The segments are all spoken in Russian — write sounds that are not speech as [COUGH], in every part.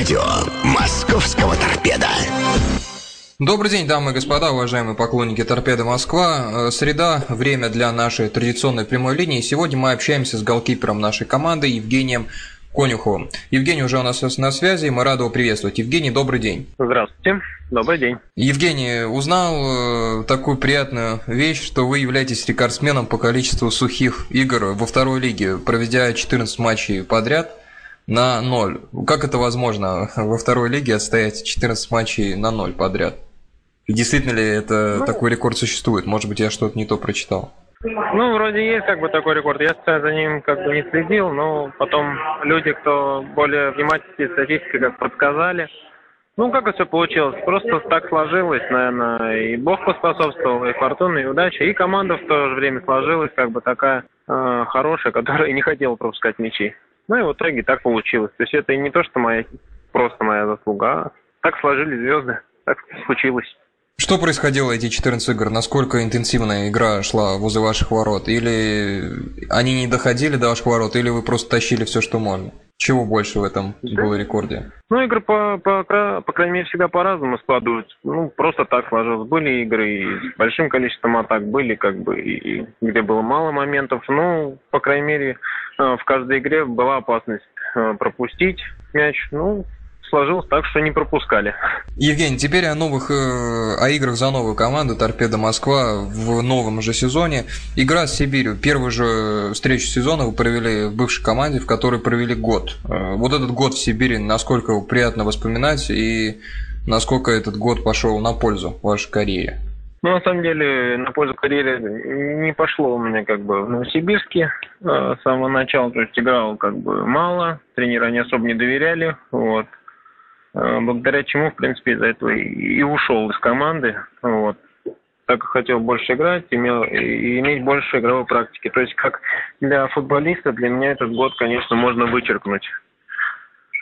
Радио Московского торпеда. Добрый день, дамы и господа, уважаемые поклонники Торпеды Москва. Э, среда, время для нашей традиционной прямой линии. Сегодня мы общаемся с голкипером нашей команды Евгением Конюховым. Евгений уже у нас на связи, мы рады его приветствовать. Евгений, добрый день. Здравствуйте, добрый день. Евгений, узнал э, такую приятную вещь, что вы являетесь рекордсменом по количеству сухих игр во второй лиге, проведя 14 матчей подряд на ноль. Как это возможно во второй лиге отстоять 14 матчей на ноль подряд? И действительно ли это ну, такой рекорд существует? Может быть, я что-то не то прочитал. Ну, вроде есть как бы такой рекорд. Я за ним как бы не следил, но потом люди, кто более внимательны статистики, как подсказали. Ну, как это все получилось? Просто так сложилось, наверное, и Бог поспособствовал, и фортуна, и удача, и команда в то же время сложилась, как бы такая э, хорошая, которая не хотела пропускать мячи. Ну и в итоге так получилось. То есть это не то, что моя, просто моя заслуга, а так сложились звезды, так случилось. Что происходило эти 14 игр? Насколько интенсивная игра шла возле ваших ворот? Или они не доходили до ваших ворот, или вы просто тащили все, что можно? Чего больше в этом да. было рекорде? Ну, игры, по, по, по крайней мере, всегда по-разному складываются. Ну, просто так сложилось. Были игры и с большим количеством атак, были как бы и, где было мало моментов. Ну, по крайней мере, э, в каждой игре была опасность э, пропустить мяч. Ну, сложилось так, что не пропускали. Евгений, теперь о новых, э, о играх за новую команду «Торпеда Москва» в новом же сезоне. Игра с Сибирью. Первую же встречу сезона вы провели в бывшей команде, в которой провели год. Э, вот этот год в Сибири, насколько приятно воспоминать и насколько этот год пошел на пользу вашей карьере? Ну, на самом деле, на пользу карьере не пошло у меня как бы в Новосибирске э, с самого начала. То есть играл как бы мало, тренера не особо не доверяли. Вот. Э, благодаря чему, в принципе, из-за этого и ушел из команды. Вот. Так хотел больше играть, имел, и иметь больше игровой практики. То есть, как для футболиста, для меня этот год, конечно, можно вычеркнуть.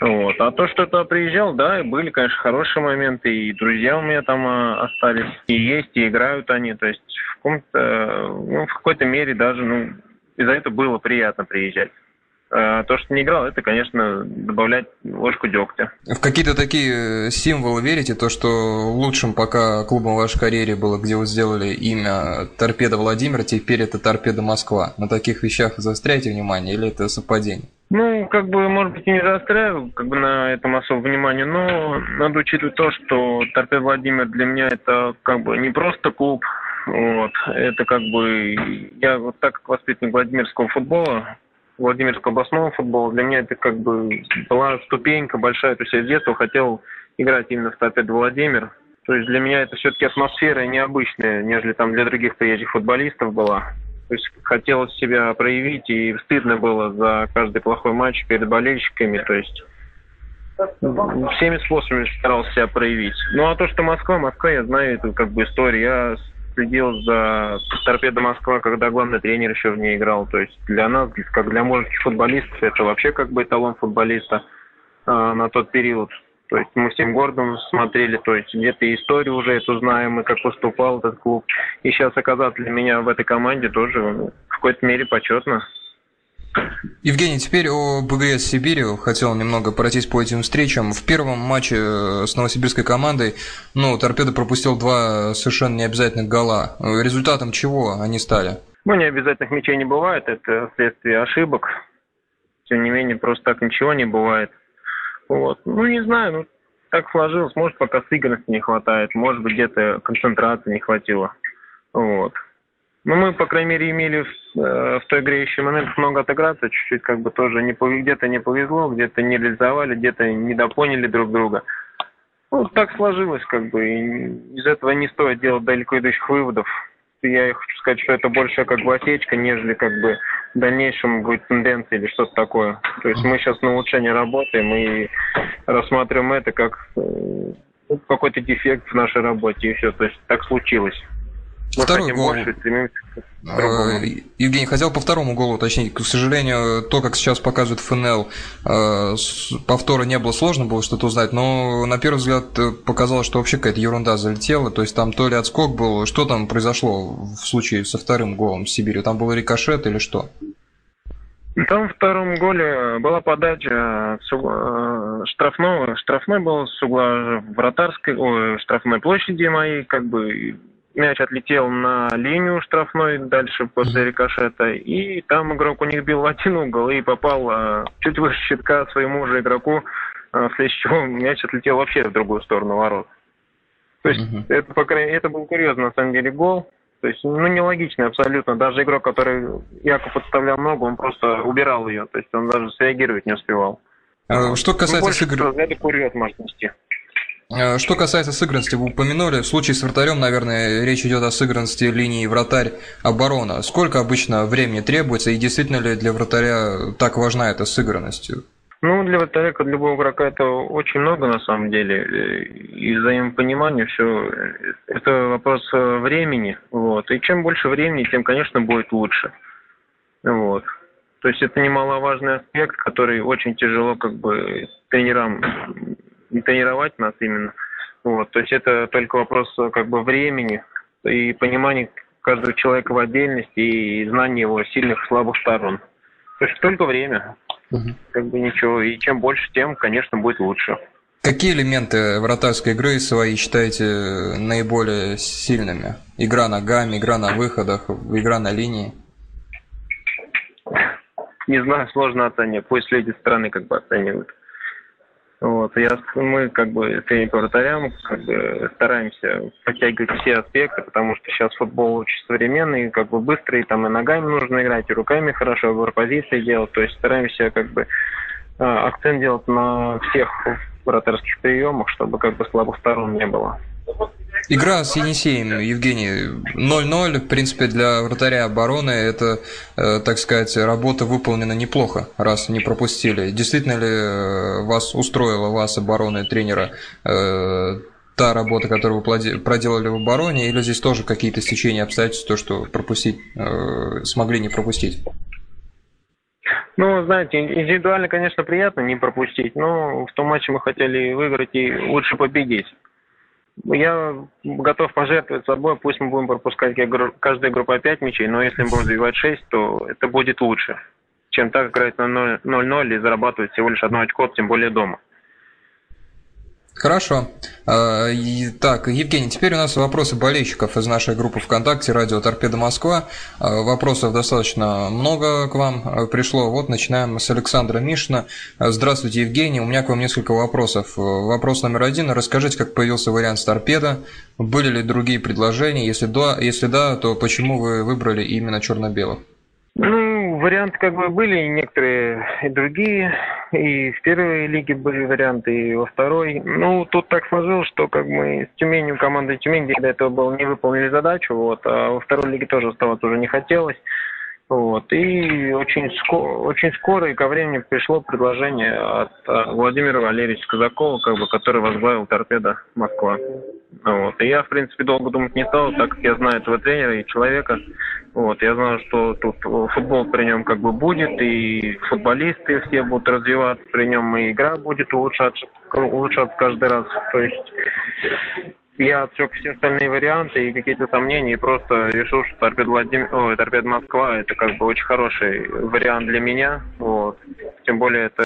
Вот. А то, что туда приезжал, да, были, конечно, хорошие моменты, и друзья у меня там а, остались, и есть, и играют они. То есть, в, каком-то, ну, в какой-то мере даже, ну, из-за этого было приятно приезжать. А то, что не играл, это, конечно, добавлять ложку дегтя. В какие-то такие э, символы верите? То, что лучшим пока клубом в вашей карьере было, где вы сделали имя Торпеда Владимир, теперь это Торпеда Москва. На таких вещах заостряйте внимание или это совпадение? Ну, как бы, может быть, и не заостряю как бы на этом особо внимание, но надо учитывать то, что Торпед Владимир для меня это как бы не просто клуб, вот, это как бы, я вот так как воспитанник Владимирского футбола, Владимирского областного футбола. Для меня это как бы была ступенька большая. То есть я с детства хотел играть именно в Торпедо Владимир. То есть для меня это все-таки атмосфера необычная, нежели там для других приезжих футболистов была. То есть хотелось себя проявить, и стыдно было за каждый плохой матч перед болельщиками. То есть всеми способами старался себя проявить. Ну а то, что Москва, Москва, я знаю эту как бы историю. Я следил за торпедо Москва, когда главный тренер еще в ней играл. То есть для нас, как для мужских футболистов, это вообще как бы эталон футболиста э, на тот период. То есть мы всем городом смотрели, то есть где-то историю уже эту знаем, и как выступал этот клуб. И сейчас оказаться для меня в этой команде тоже в какой-то мере почетно. Евгений, теперь о БГС Сибирью. Хотел немного пройтись по этим встречам. В первом матче э, с новосибирской командой, ну, Торпедо пропустил два совершенно необязательных гола. Результатом чего они стали? Ну, необязательных мячей не бывает, это следствие ошибок. Тем не менее, просто так ничего не бывает. Вот. Ну, не знаю, ну, так сложилось. Может, пока сыгранности не хватает, может быть, где-то концентрации не хватило. Вот. Ну, мы, по крайней мере, имели в, э, в той игре еще момент много отыграться, чуть-чуть как бы тоже не где-то не повезло, где-то не реализовали, где-то недопоняли друг друга. Ну, так сложилось, как бы, и из этого не стоит делать далеко идущих выводов. Я хочу сказать, что это больше как бы осечка, нежели как бы в дальнейшем будет тенденция или что-то такое. То есть мы сейчас на улучшение работаем и рассматриваем это как э, какой-то дефект в нашей работе, и все. То есть так случилось. Второй гол. А, Евгений, хотел по второму голу уточнить. К сожалению, то, как сейчас показывает ФНЛ, а, повтора не было сложно было что-то узнать, но на первый взгляд э, показалось, что вообще какая-то ерунда залетела. То есть там то ли отскок был, что там произошло в случае со вторым голом в Сибири? Там был рикошет или что? Там в втором голе была подача с угла, штрафного. Штрафной был с угла вратарской, ой, штрафной площади моей, как бы мяч отлетел на линию штрафной дальше после рикошета, и там игрок у них бил в один угол и попал а, чуть выше щитка своему же игроку, а, вследствие [LAUGHS] чего мяч отлетел вообще в другую сторону ворот. То есть uh-huh. это, по крайней это был курьезный на самом деле гол. То есть, ну, нелогично абсолютно. Даже игрок, который Яков подставлял ногу, он просто убирал ее. То есть он даже среагировать не успевал. А, что касается ну, игр... Это курьез может нести. Э, что касается сыгранности, вы упомянули, в случае с вратарем, наверное, речь идет о сыгранности линии вратарь-оборона. Сколько обычно времени требуется, и действительно ли для вратаря так важна эта сыгранность? Ну, для вратаря, как для любого игрока, это очень много на самом деле. И взаимопонимания, все. Это вопрос времени. Вот. И чем больше времени, тем, конечно, будет лучше. Вот. То есть это немаловажный аспект, который очень тяжело как бы тренерам не тренировать нас именно. Вот, то есть это только вопрос как бы времени и понимания каждого человека в отдельности и знания его сильных и слабых сторон. То есть только время. Угу. Как бы ничего. И чем больше, тем, конечно, будет лучше. Какие элементы вратарской игры свои считаете наиболее сильными? Игра ногами, игра на выходах, игра на линии? Не знаю, сложно оценивать. Пусть люди страны как бы оценивают. Вот, я, мы как бы тренинг по вратарям как бы стараемся подтягивать все аспекты, потому что сейчас футбол очень современный, как бы быстрый, там и ногами нужно играть, и руками хорошо, выбор позиции делать, то есть стараемся как бы а, акцент делать на всех вратарских приемах, чтобы как бы слабых сторон не было. Игра с Енисеем, Евгений, 0-0, в принципе, для вратаря обороны это, э, так сказать, работа выполнена неплохо, раз не пропустили. Действительно ли э, вас устроила, вас, обороны тренера, э, та работа, которую вы проделали в обороне, или здесь тоже какие-то стечения обстоятельств, то, что пропустить, смогли не пропустить? Ну, знаете, индивидуально, конечно, приятно не пропустить, но в том матче мы хотели выиграть и лучше победить. Я готов пожертвовать собой, пусть мы будем пропускать каждая группа 5 мячей, но если мы будем забивать 6, то это будет лучше, чем так играть на 0-0 и зарабатывать всего лишь одно очко, тем более дома. Хорошо. А, так, Евгений, теперь у нас вопросы болельщиков из нашей группы ВКонтакте «Радио Торпеда Москва». А, вопросов достаточно много к вам а, пришло. Вот начинаем с Александра Мишина. Здравствуйте, Евгений. У меня к вам несколько вопросов. Вопрос номер один. Расскажите, как появился вариант с торпеда? Были ли другие предложения? Если да, если да то почему вы выбрали именно черно-белых? Ну, варианты как бы были некоторые и другие. И в первой лиге были варианты, и во второй. Ну, тут так сложилось, что как мы с Тюменью, командой Тюмень, где до этого было, не выполнили задачу, вот, а во второй лиге тоже оставаться уже не хотелось. Вот. И очень, скоро, очень скоро и ко времени пришло предложение от а, Владимира Валерьевича Казакова, как бы, который возглавил торпеда Москва. Вот. И я, в принципе, долго думать не стал, так как я знаю этого тренера и человека. Вот. Я знаю, что тут футбол при нем как бы будет, и футболисты все будут развиваться при нем, и игра будет улучшаться, улучшаться каждый раз. То есть я отсек все остальные варианты и какие-то сомнения, и просто решил, что торпед, Владимир, ой, торпед Москва это как бы очень хороший вариант для меня. Вот. Тем более это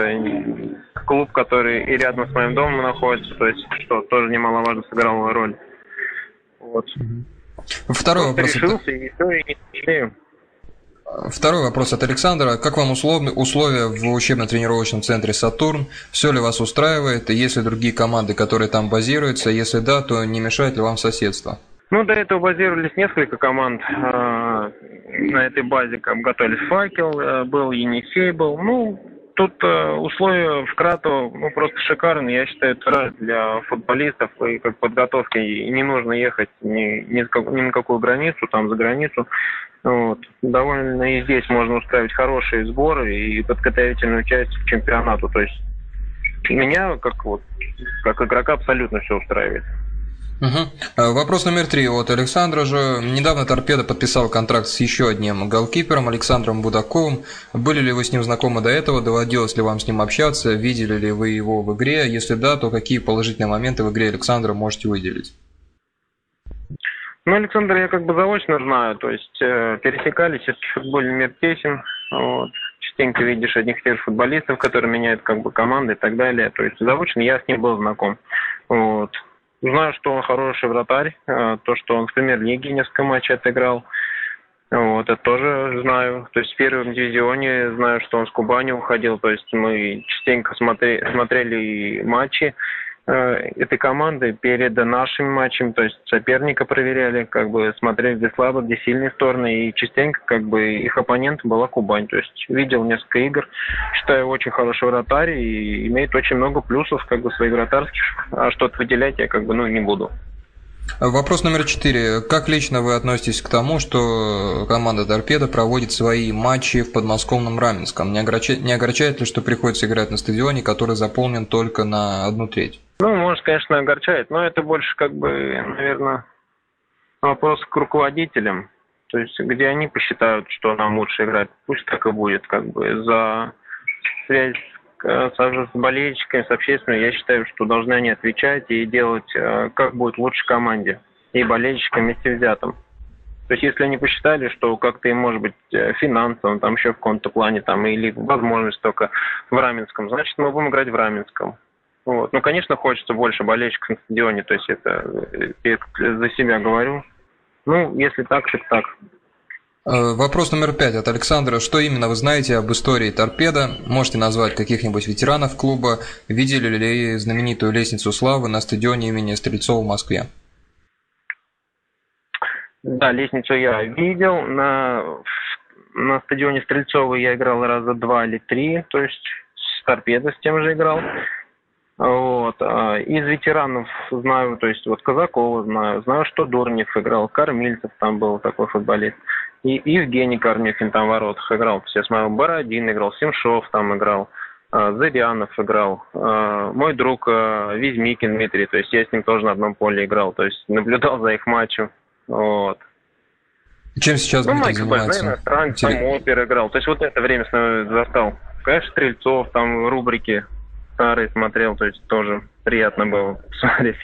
клуб, который и рядом с моим домом находится, то есть что тоже немаловажно сыграло роль. Вот. Второй вопрос. Решился, и все, и не Второй вопрос от Александра. Как вам условия в учебно-тренировочном центре «Сатурн»? Все ли вас устраивает? И есть ли другие команды, которые там базируются? Если да, то не мешает ли вам соседство? Ну, до этого базировались несколько команд э, на этой базе. Как готовились «Факел», э, был «Енисей», был. Ну, тут э, условия в Крату ну, просто шикарные. Я считаю, это для футболистов и как подготовки. И не нужно ехать ни, ни, ни на какую границу, там за границу. Вот. Довольно и здесь можно устраивать хорошие сборы и подготовительную часть к чемпионату. То есть меня, как вот, как игрока, абсолютно все устраивает. Угу. Вопрос номер три от Александра же. Недавно Торпеда подписал контракт с еще одним голкипером Александром Будаковым. Были ли вы с ним знакомы до этого? Доводилось ли вам с ним общаться? Видели ли вы его в игре? Если да, то какие положительные моменты в игре Александра можете выделить? Ну, Александр я как бы заочно знаю, то есть э, пересекались, это футбольный мир. Вот. частенько видишь одних и тех же футболистов, которые меняют как бы команды и так далее. То есть заочно я с ним был знаком. Вот. Знаю, что он хороший вратарь, э, то, что он в премьер-лиге несколько матчей отыграл. Вот, это тоже знаю. То есть в первом дивизионе знаю, что он с Кубани уходил. То есть мы частенько смотри, смотрели матчи. Э, этой команды перед нашими матчами, то есть соперника проверяли, как бы смотрели, где слабо, где сильные стороны, и частенько как бы их оппонентом была Кубань. То есть видел несколько игр, считаю, очень хороший вратарь и имеет очень много плюсов как бы своих вратарских, а что-то выделять я как бы ну не буду. Вопрос номер четыре. Как лично вы относитесь к тому, что команда «Торпеда» проводит свои матчи в подмосковном Раменском? Не огорчает, не огорчает ли, что приходится играть на стадионе, который заполнен только на одну треть? Ну, может, конечно, огорчает, но это больше как бы, наверное, вопрос к руководителям. То есть, где они посчитают, что нам лучше играть, пусть так и будет, как бы за связь Э, с болельщиками, с общественностью, я считаю, что должны они отвечать и делать, э, как будет лучше команде и болельщикам вместе взятым. То есть, если они посчитали, что как-то им, может быть, э, финансово, там еще в каком-то плане, там, или возможность только в Раменском, значит, мы будем играть в Раменском. Вот. Ну, конечно, хочется больше болельщиков на стадионе, то есть это за себя говорю. Ну, если так, так так. Э, вопрос номер пять от Александра. Что именно вы знаете об истории торпеда? Можете назвать каких-нибудь ветеранов клуба? Видели ли знаменитую лестницу славы на стадионе имени Стрельцова в Москве? Да, лестницу я видел. На, на стадионе Стрельцова я играл раза два или три, то есть с торпедо с тем же играл. Вот. А из ветеранов знаю, то есть вот Казакова знаю, знаю, что Дурнев играл, Кормильцев там был такой футболист. И Евгений Кормихин там в воротах играл. Все смотрел, Бородин играл, Семшов там играл. А, Зарянов играл, а, мой друг Визмикин Дмитрий, то есть я с ним тоже на одном поле играл, то есть наблюдал за их матчем, вот. Чем сейчас ну, Дмитрий занимается? иностранец, там опер играл, то есть вот это время застал. Конечно, Стрельцов, там рубрики старые смотрел, то есть тоже приятно было смотреть,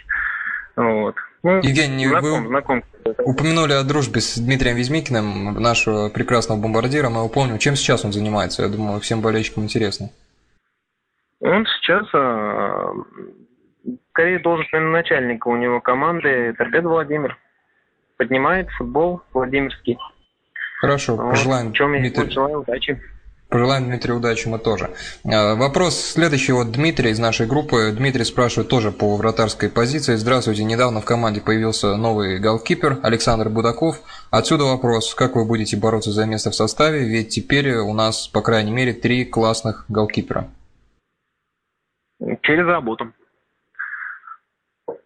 вот. Ну, Евгений, знаком, вы знаком. упомянули о дружбе с Дмитрием Визмикиным, нашего прекрасного бомбардира. Мы его помним. Чем сейчас он занимается? Я думаю, всем болельщикам интересно. Он сейчас а, скорее наверное, начальника у него команды Торпедо Владимир. Поднимает футбол Владимирский. Хорошо, вот. пожелаем. Чем я Дмитрий... желаю удачи. Пожелаем Дмитрию удачи мы тоже. А, вопрос следующий от Дмитрия из нашей группы. Дмитрий спрашивает тоже по вратарской позиции. Здравствуйте, недавно в команде появился новый голкипер Александр Будаков. Отсюда вопрос, как вы будете бороться за место в составе, ведь теперь у нас, по крайней мере, три классных голкипера. Через работу.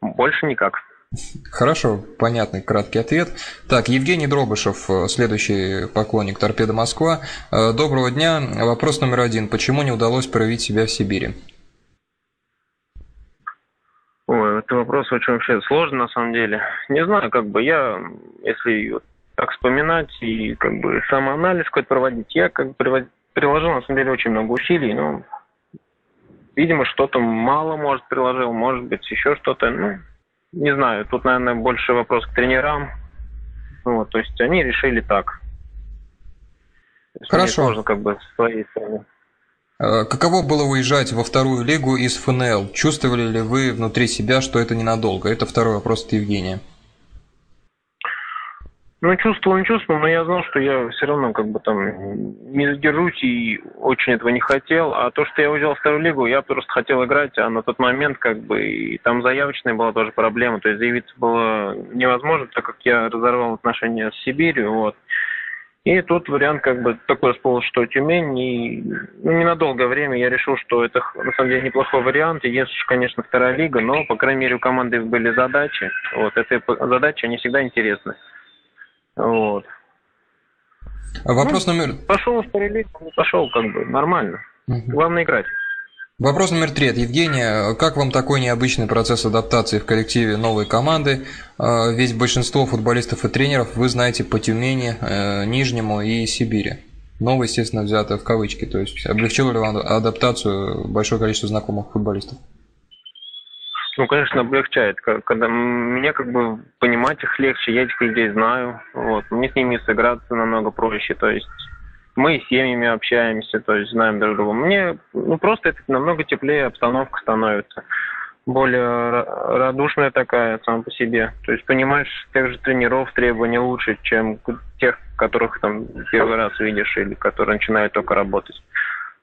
Больше никак. Хорошо, понятный краткий ответ. Так, Евгений Дробышев, э, следующий поклонник Торпеда Москва. Э, доброго дня. Вопрос номер один. Почему не удалось проявить себя в Сибири? Ой, это вопрос очень вообще сложный на самом деле. Не знаю, как бы я, если так вспоминать и как бы самоанализ какой-то проводить, я как бы приложил на самом деле очень много усилий, но видимо что-то мало, может, приложил, может быть еще что-то, ну, не знаю, тут, наверное, больше вопрос к тренерам. Вот, то есть они решили так. Хорошо. Можно как бы с своей стороны. Э, каково было уезжать во вторую лигу из ФНЛ? Чувствовали ли вы внутри себя, что это ненадолго? Это второй вопрос от Евгения. Ну, чувствовал, не чувствовал, но я знал, что я все равно как бы там не задержусь и очень этого не хотел. А то, что я уезжал в вторую лигу, я просто хотел играть, а на тот момент как бы и там заявочная была тоже проблема. То есть заявиться было невозможно, так как я разорвал отношения с Сибирью, вот. И тут вариант как бы такой всплыл, что Тюмень, и ну, ненадолгое время я решил, что это на самом деле неплохой вариант. Если, конечно, вторая лига, но, по крайней мере, у команды были задачи. Вот, эти задачи, они всегда интересны. Вот. А вопрос ну, номер... Пошел в параллель, пошел как бы, нормально. Угу. Главное играть. Вопрос номер три от Евгения. Как вам такой необычный процесс адаптации в коллективе новой команды? А, ведь большинство футболистов и тренеров вы знаете по Тюмени, э, Нижнему и Сибири. Новый, естественно, взято в кавычки. То есть облегчило ли вам адаптацию большое количество знакомых футболистов? Ну, конечно, облегчает. Когда мне как бы понимать их легче, я этих людей знаю. Вот. Мне с ними сыграться намного проще. То есть мы с семьями общаемся, то есть знаем друг друга. Мне ну, просто это намного теплее обстановка становится. Более радушная такая сам по себе. То есть понимаешь, тех же тренеров требования лучше, чем тех, которых там первый раз видишь или которые начинают только работать.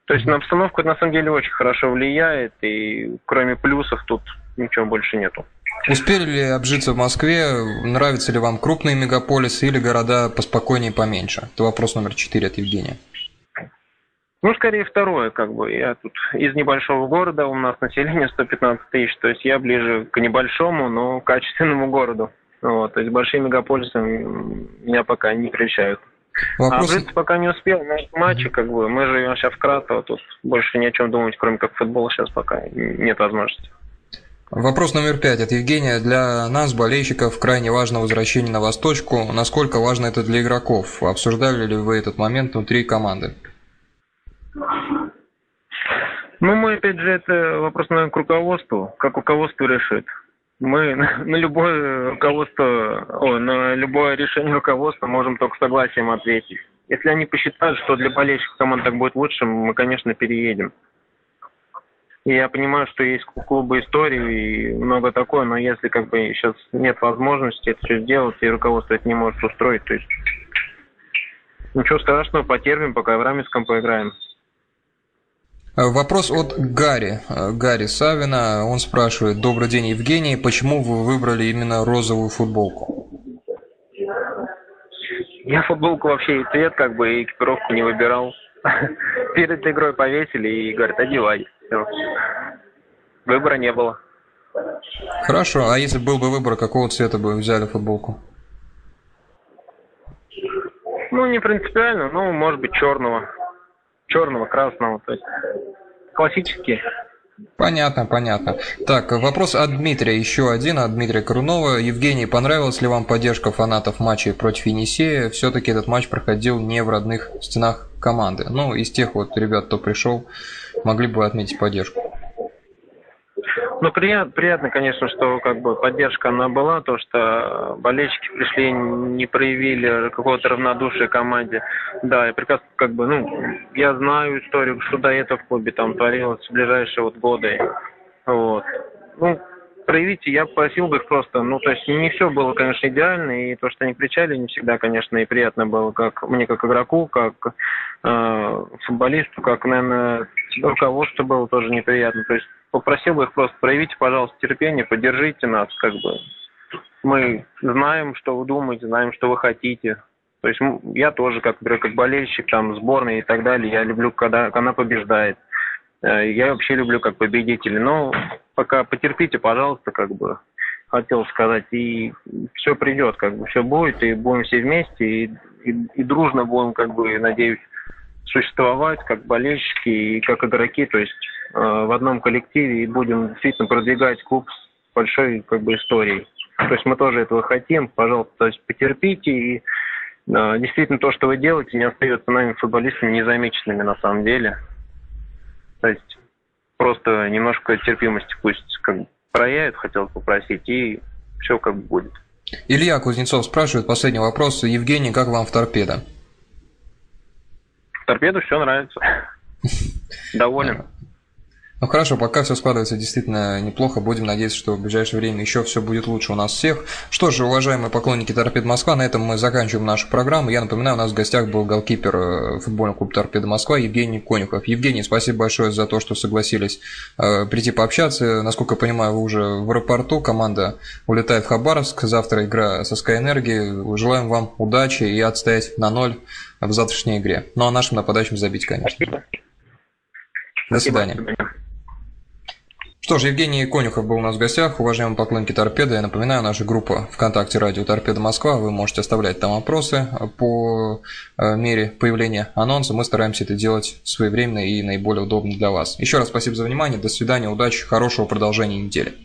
То есть на обстановку это на самом деле очень хорошо влияет, и кроме плюсов тут ничего больше нету. Успели ли обжиться в Москве? Нравятся ли вам крупные мегаполисы или города поспокойнее и поменьше? Это вопрос номер четыре от Евгения. Ну, скорее второе, как бы. Я тут из небольшого города, у нас население 115 тысяч, то есть я ближе к небольшому, но качественному городу. Вот, то есть большие мегаполисы меня пока не прельщают. Вопрос... А пока не успел, но матчи, как бы, мы живем сейчас в Кратово, тут больше ни о чем думать, кроме как футбола сейчас пока нет возможности. Вопрос номер пять от Евгения. Для нас, болельщиков, крайне важно возвращение на Восточку. Насколько важно это для игроков? Обсуждали ли вы этот момент внутри команды? Ну, мы, опять же, это вопрос, наверное, к руководству. Как руководство решит. Мы [LAUGHS] на любое руководство, о, на любое решение руководства можем только согласием ответить. Если они посчитают, что для болельщиков команд так будет лучше, мы, конечно, переедем. И я понимаю, что есть клубы истории и много такое, но если как бы сейчас нет возможности это все сделать, и руководство это не может устроить, то есть ничего страшного, потерпим, пока в Рамиском поиграем. Вопрос от Гарри. Гарри Савина. Он спрашивает. Добрый день, Евгений. Почему вы выбрали именно розовую футболку? Я футболку вообще и цвет, как бы, и экипировку не выбирал. [LAUGHS] Перед игрой повесили и говорят, одевай. Все. Выбора не было. Хорошо, а если был бы выбор, какого цвета бы взяли футболку? Ну, не принципиально, ну, может быть, черного черного, красного, то есть классические. Понятно, понятно. Так, вопрос от Дмитрия, еще один от Дмитрия Корунова. Евгений, понравилась ли вам поддержка фанатов матчей против Енисея? Все-таки этот матч проходил не в родных стенах команды. Ну, из тех вот ребят, кто пришел, могли бы отметить поддержку. Ну, приятно, приятно, конечно, что как бы поддержка она была, то, что болельщики пришли, не проявили какого-то равнодушия команде. Да, я прекрасно как бы, ну, я знаю историю, что до этого в клубе там творилось в ближайшие вот годы. Вот. Ну, проявите, я просил бы их просто, ну, то есть не все было, конечно, идеально, и то, что они кричали, не всегда, конечно, и приятно было, как мне, как игроку, как э, футболисту, как, наверное, руководству было тоже неприятно. То есть попросил бы их просто проявите, пожалуйста, терпение, поддержите нас, как бы. Мы знаем, что вы думаете, знаем, что вы хотите. То есть я тоже, как, например, как болельщик, там, сборной и так далее, я люблю, когда она побеждает. Э, я вообще люблю как победитель. Но пока потерпите, пожалуйста, как бы хотел сказать. И все придет, как бы все будет, и будем все вместе, и, и, и дружно будем, как бы, надеюсь, существовать как болельщики и как игроки. То есть Э, в одном коллективе и будем действительно продвигать клуб с большой как бы историей. То есть мы тоже этого хотим, пожалуйста, то есть потерпите и э, действительно то, что вы делаете, не остается нами футболистами незамеченными на самом деле. То есть просто немножко терпимости пусть как проявят, хотел попросить, и все как бы будет. Илья Кузнецов спрашивает последний вопрос. Евгений, как вам в торпедо? Торпеду все нравится. [LAUGHS] Доволен. Ну хорошо, пока все складывается действительно неплохо. Будем надеяться, что в ближайшее время еще все будет лучше у нас всех. Что же, уважаемые поклонники Торпед Москва, на этом мы заканчиваем нашу программу. Я напоминаю, у нас в гостях был голкипер э, футбольного клуба Торпеда Москва Евгений Конюхов. Евгений, спасибо большое за то, что согласились э, прийти пообщаться. Насколько я понимаю, вы уже в аэропорту, команда улетает в Хабаровск. Завтра игра со Sky Energy. Желаем вам удачи и отстоять на ноль в завтрашней игре. Ну а нашим нападающим забить, конечно. Спасибо. До свидания. Что ж, Евгений Конюхов был у нас в гостях, уважаемые поклонники Торпеды. Я напоминаю, наша группа ВКонтакте Радио Торпеда Москва. Вы можете оставлять там вопросы по э, мере появления анонса. Мы стараемся это делать своевременно и наиболее удобно для вас. Еще раз спасибо за внимание, до свидания, удачи, хорошего продолжения недели.